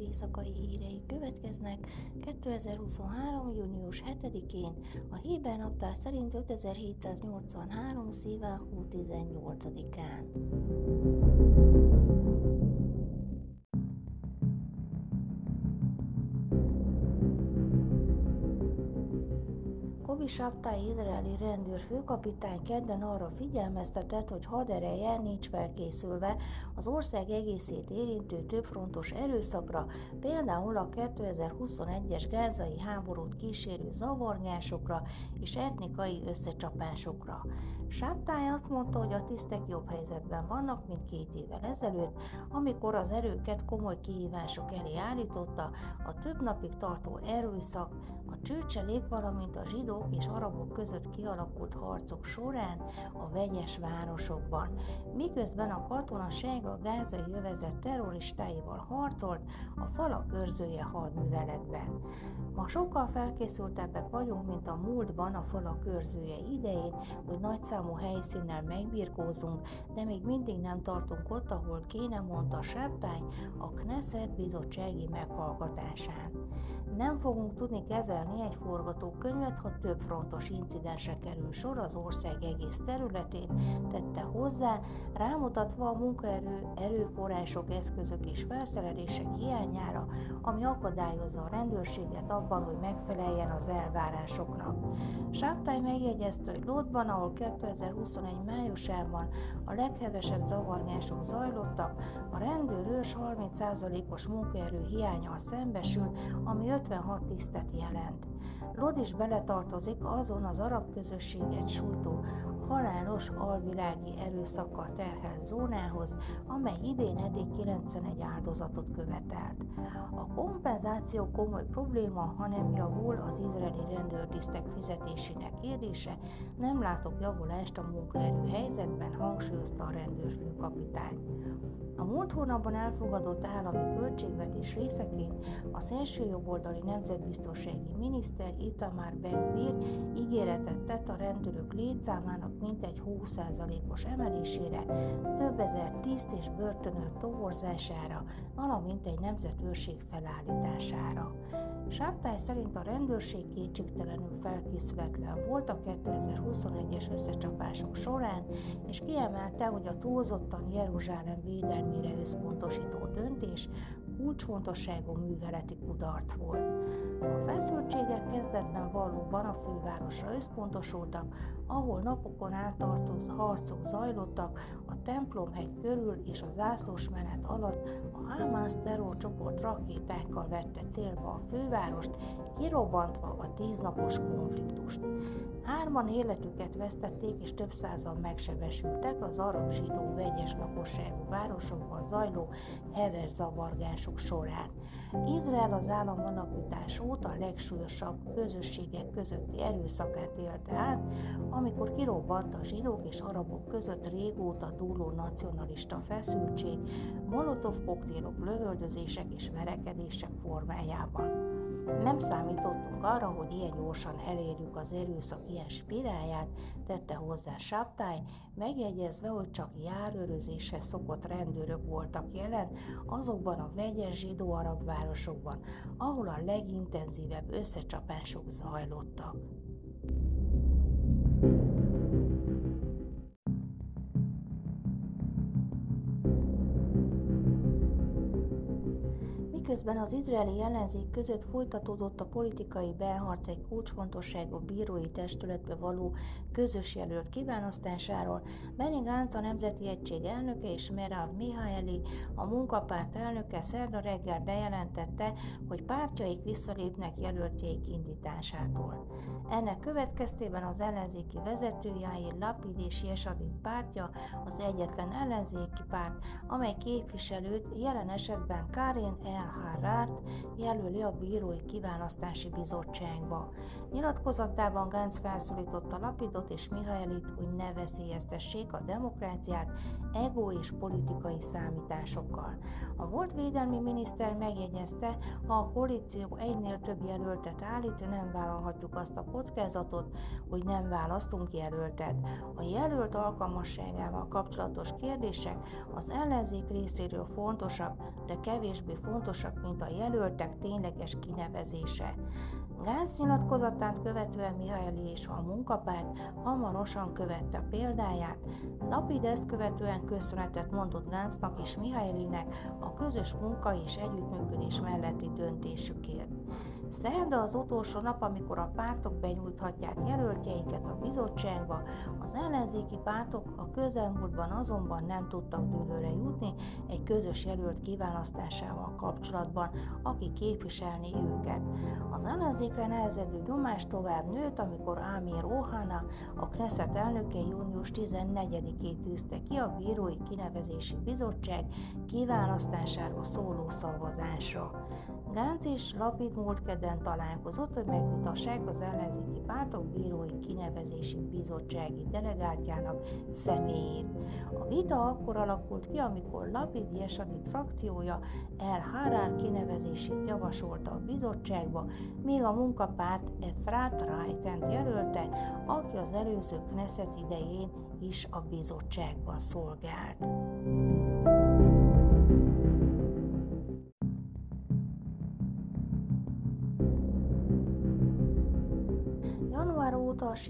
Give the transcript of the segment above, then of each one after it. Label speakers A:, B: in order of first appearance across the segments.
A: éjszakai hírei következnek 2023. június 7-én, a Héber naptár szerint 5783. szívá 18-án. Sabtai izraeli rendőr főkapitány kedden arra figyelmeztetett, hogy hadereje nincs felkészülve az ország egészét érintő többfrontos erőszakra, például a 2021-es gázai háborút kísérő zavargásokra és etnikai összecsapásokra. Sáptály azt mondta, hogy a tisztek jobb helyzetben vannak, mint két évvel ezelőtt, amikor az erőket komoly kihívások elé állította a több napig tartó erőszak, a csőcselék, valamint a zsidók és arabok között kialakult harcok során a vegyes városokban, miközben a katonaság a gázai jövezet terroristáival harcolt a falak körzője hadműveletben. Ma sokkal felkészültebbek vagyunk, mint a múltban a falak körzője idején, hogy nagyszámú helyszínnel megbirkózunk, de még mindig nem tartunk ott, ahol kéne, mondta Sebtány a Knesset bizottsági meghallgatásán. Nem fogunk tudni kezelni egy forgatókönyvet, ha több frontos incidensre kerül sor az ország egész területén, tette hozzá, rámutatva a munkaerő, erőforrások, eszközök és felszerelések hiányára, ami akadályozza a rendőrséget abban, hogy megfeleljen az elvárásoknak. Sáptály megjegyezte, hogy Lótban, ahol 2021 májusában a leghevesebb zavargások zajlottak, a rendőrős 30%-os munkaerő hiányal szembesül, ami 56 tisztet jelent. Lod is beletartozik azon az arab közösséget sújtó halálos alvilági erőszakkal terhelt zónához, amely idén eddig 91 áldozatot követelt. A kompenzáció komoly probléma, hanem javul az izraeli rendőrtisztek fizetésének kérdése, nem látok javulást a munkaerő helyzetben, hangsúlyozta a rendőrfőkapitány. A múlt hónapban elfogadott állami költségvetés részeként a szélső jobboldali nemzetbiztonsági miniszter Itamar Ben ígéretet tett a rendőrök létszámának mintegy 20%-os emelésére, több ezer tiszt és börtönök toborzására, valamint egy nemzetőrség felállítására. Sáptály szerint a rendőrség kétségtelenül felkészületlen volt a 2021-es összecsapások során, és kiemelte, hogy a túlzottan Jeruzsálem védelmére összpontosító döntés kulcsfontosságú műveleti kudarc volt. A feszültségek kezdetben valóban a fővárosra összpontosultak, ahol napokon át harcok zajlottak, a templomhegy körül és az zászlós menet alatt a Hamas terrorcsoport rakétákkal vette célba a fővárost, kirobbantva a tíznapos konfliktust. Hárman életüket vesztették, és több százan megsebesültek az arab zsidó vegyes lakosságú városokban zajló hever zavargások során. Izrael az állam alapítás óta a legsúlyosabb közösségek közötti erőszakát élte át, amikor kirobbant a zsidók és arabok között régóta dúló nacionalista feszültség, molotov koktélok, lövöldözések és verekedések formájában. Nem számítottunk arra, hogy ilyen gyorsan elérjük az erőszak ilyen spiráját, tette hozzá Saptály, megjegyezve, hogy csak járőrözéshez szokott rendőrök voltak jelen azokban a vegyes zsidó-arab városokban, ahol a legintenzívebb összecsapások zajlottak. Miközben az izraeli ellenzék között folytatódott a politikai belharc egy kulcsfontosságú bírói testületbe való közös jelölt kiválasztásáról, Benny Gantz a Nemzeti Egység elnöke és Merav Mihaeli, a munkapárt elnöke szerda reggel bejelentette, hogy pártjaik visszalépnek jelöltjeik indításától. Ennek következtében az ellenzéki vezető Jair Lapid és Jesadit pártja az egyetlen ellenzéki párt, amely képviselőt jelen esetben Karin El Harrárt jelöli a Bírói Kiválasztási Bizottságba. Nyilatkozatában Gánc felszólította Lapidot és Mihaelit, hogy ne veszélyeztessék a demokráciát ego és politikai számításokkal. A volt védelmi miniszter megjegyezte, ha a koalíció egynél több jelöltet állít, nem vállalhatjuk azt a kockázatot, hogy nem választunk jelöltet. A jelölt alkalmasságával kapcsolatos kérdések az ellenzék részéről fontosabb, de kevésbé fontosak fontosak, mint a jelöltek tényleges kinevezése. Gánc nyilatkozatát követően Mihály és a munkapárt hamarosan követte példáját, Lapid ezt követően köszönetet mondott Gáncnak és Mihálylinek a közös munka és együttműködés melletti döntésükért. Szerda az utolsó nap, amikor a pártok benyújthatják jelöltjeiket a bizottságba, az ellenzéki pártok a közelmúltban azonban nem tudtak dőlőre jutni egy közös jelölt kiválasztásával kapcsolatban, aki képviselni őket. Az ellenzékre nehezedő nyomás tovább nőtt, amikor Amir Ohana, a Knesset elnöke június 14-ét tűzte ki a Bírói Kinevezési Bizottság kiválasztásáról szóló szavazásra. Gánc és Lapid múlt kedden találkozott, hogy megvitassák az ellenzéki pártok bírói kinevezési bizottsági delegáltjának személyét. A vita akkor alakult ki, amikor Lapid Jesadit frakciója El Harán kinevezését javasolta a bizottságba, míg a munkapárt Efrat Rajtent jelölte, aki az előző Knesset idején is a bizottságban szolgált.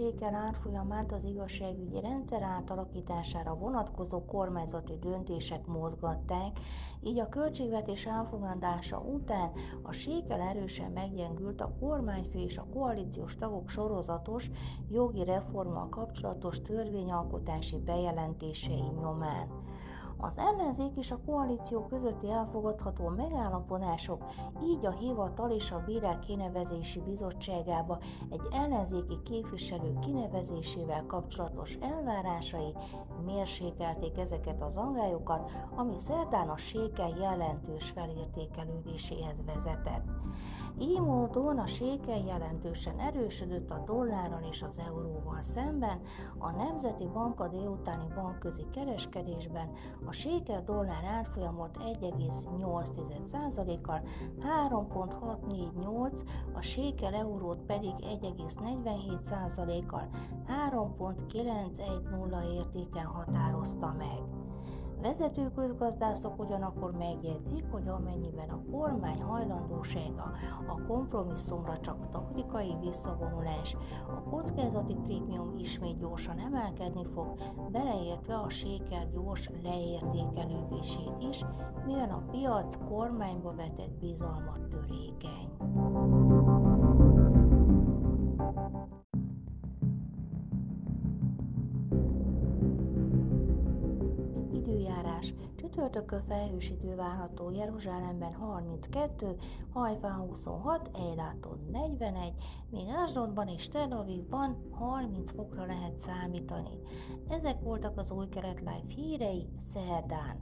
A: Séken árfolyamát az igazságügyi rendszer átalakítására vonatkozó kormányzati döntések mozgatták, így a költségvetés elfogadása után a sékel erősen meggyengült a kormányfő és a koalíciós tagok sorozatos jogi reformmal kapcsolatos törvényalkotási bejelentései nyomán. Az ellenzék és a koalíció közötti elfogadható megállapodások, így a hivatal és a bírák kinevezési bizottságába egy ellenzéki képviselő kinevezésével kapcsolatos elvárásai mérsékelték ezeket az angályokat, ami szerdán a séke jelentős felértékelődéséhez vezetett. Így módon a sékel jelentősen erősödött a dollárral és az euróval szemben, a Nemzeti Banka délutáni bankközi kereskedésben a sékel dollár árfolyamot 1,8%-kal 3.648, a sékel eurót pedig 1,47%-kal 3.910 értéken határozta meg. Vezető közgazdászok ugyanakkor megjegyzik, hogy amennyiben a kormány hajlandósága a kompromisszumra csak taktikai visszavonulás, a kockázati prémium ismét gyorsan emelkedni fog, beleértve a sékel gyors leértékelődését is, mivel a piac kormányba vetett bizalmat törékeny. Csütörtökön felhős idő várható Jeruzsálemben 32, Hajfán 26, Eiláton 41, míg Ásdodban és Tel Avivban 30 fokra lehet számítani. Ezek voltak az új kelet live hírei szerdán.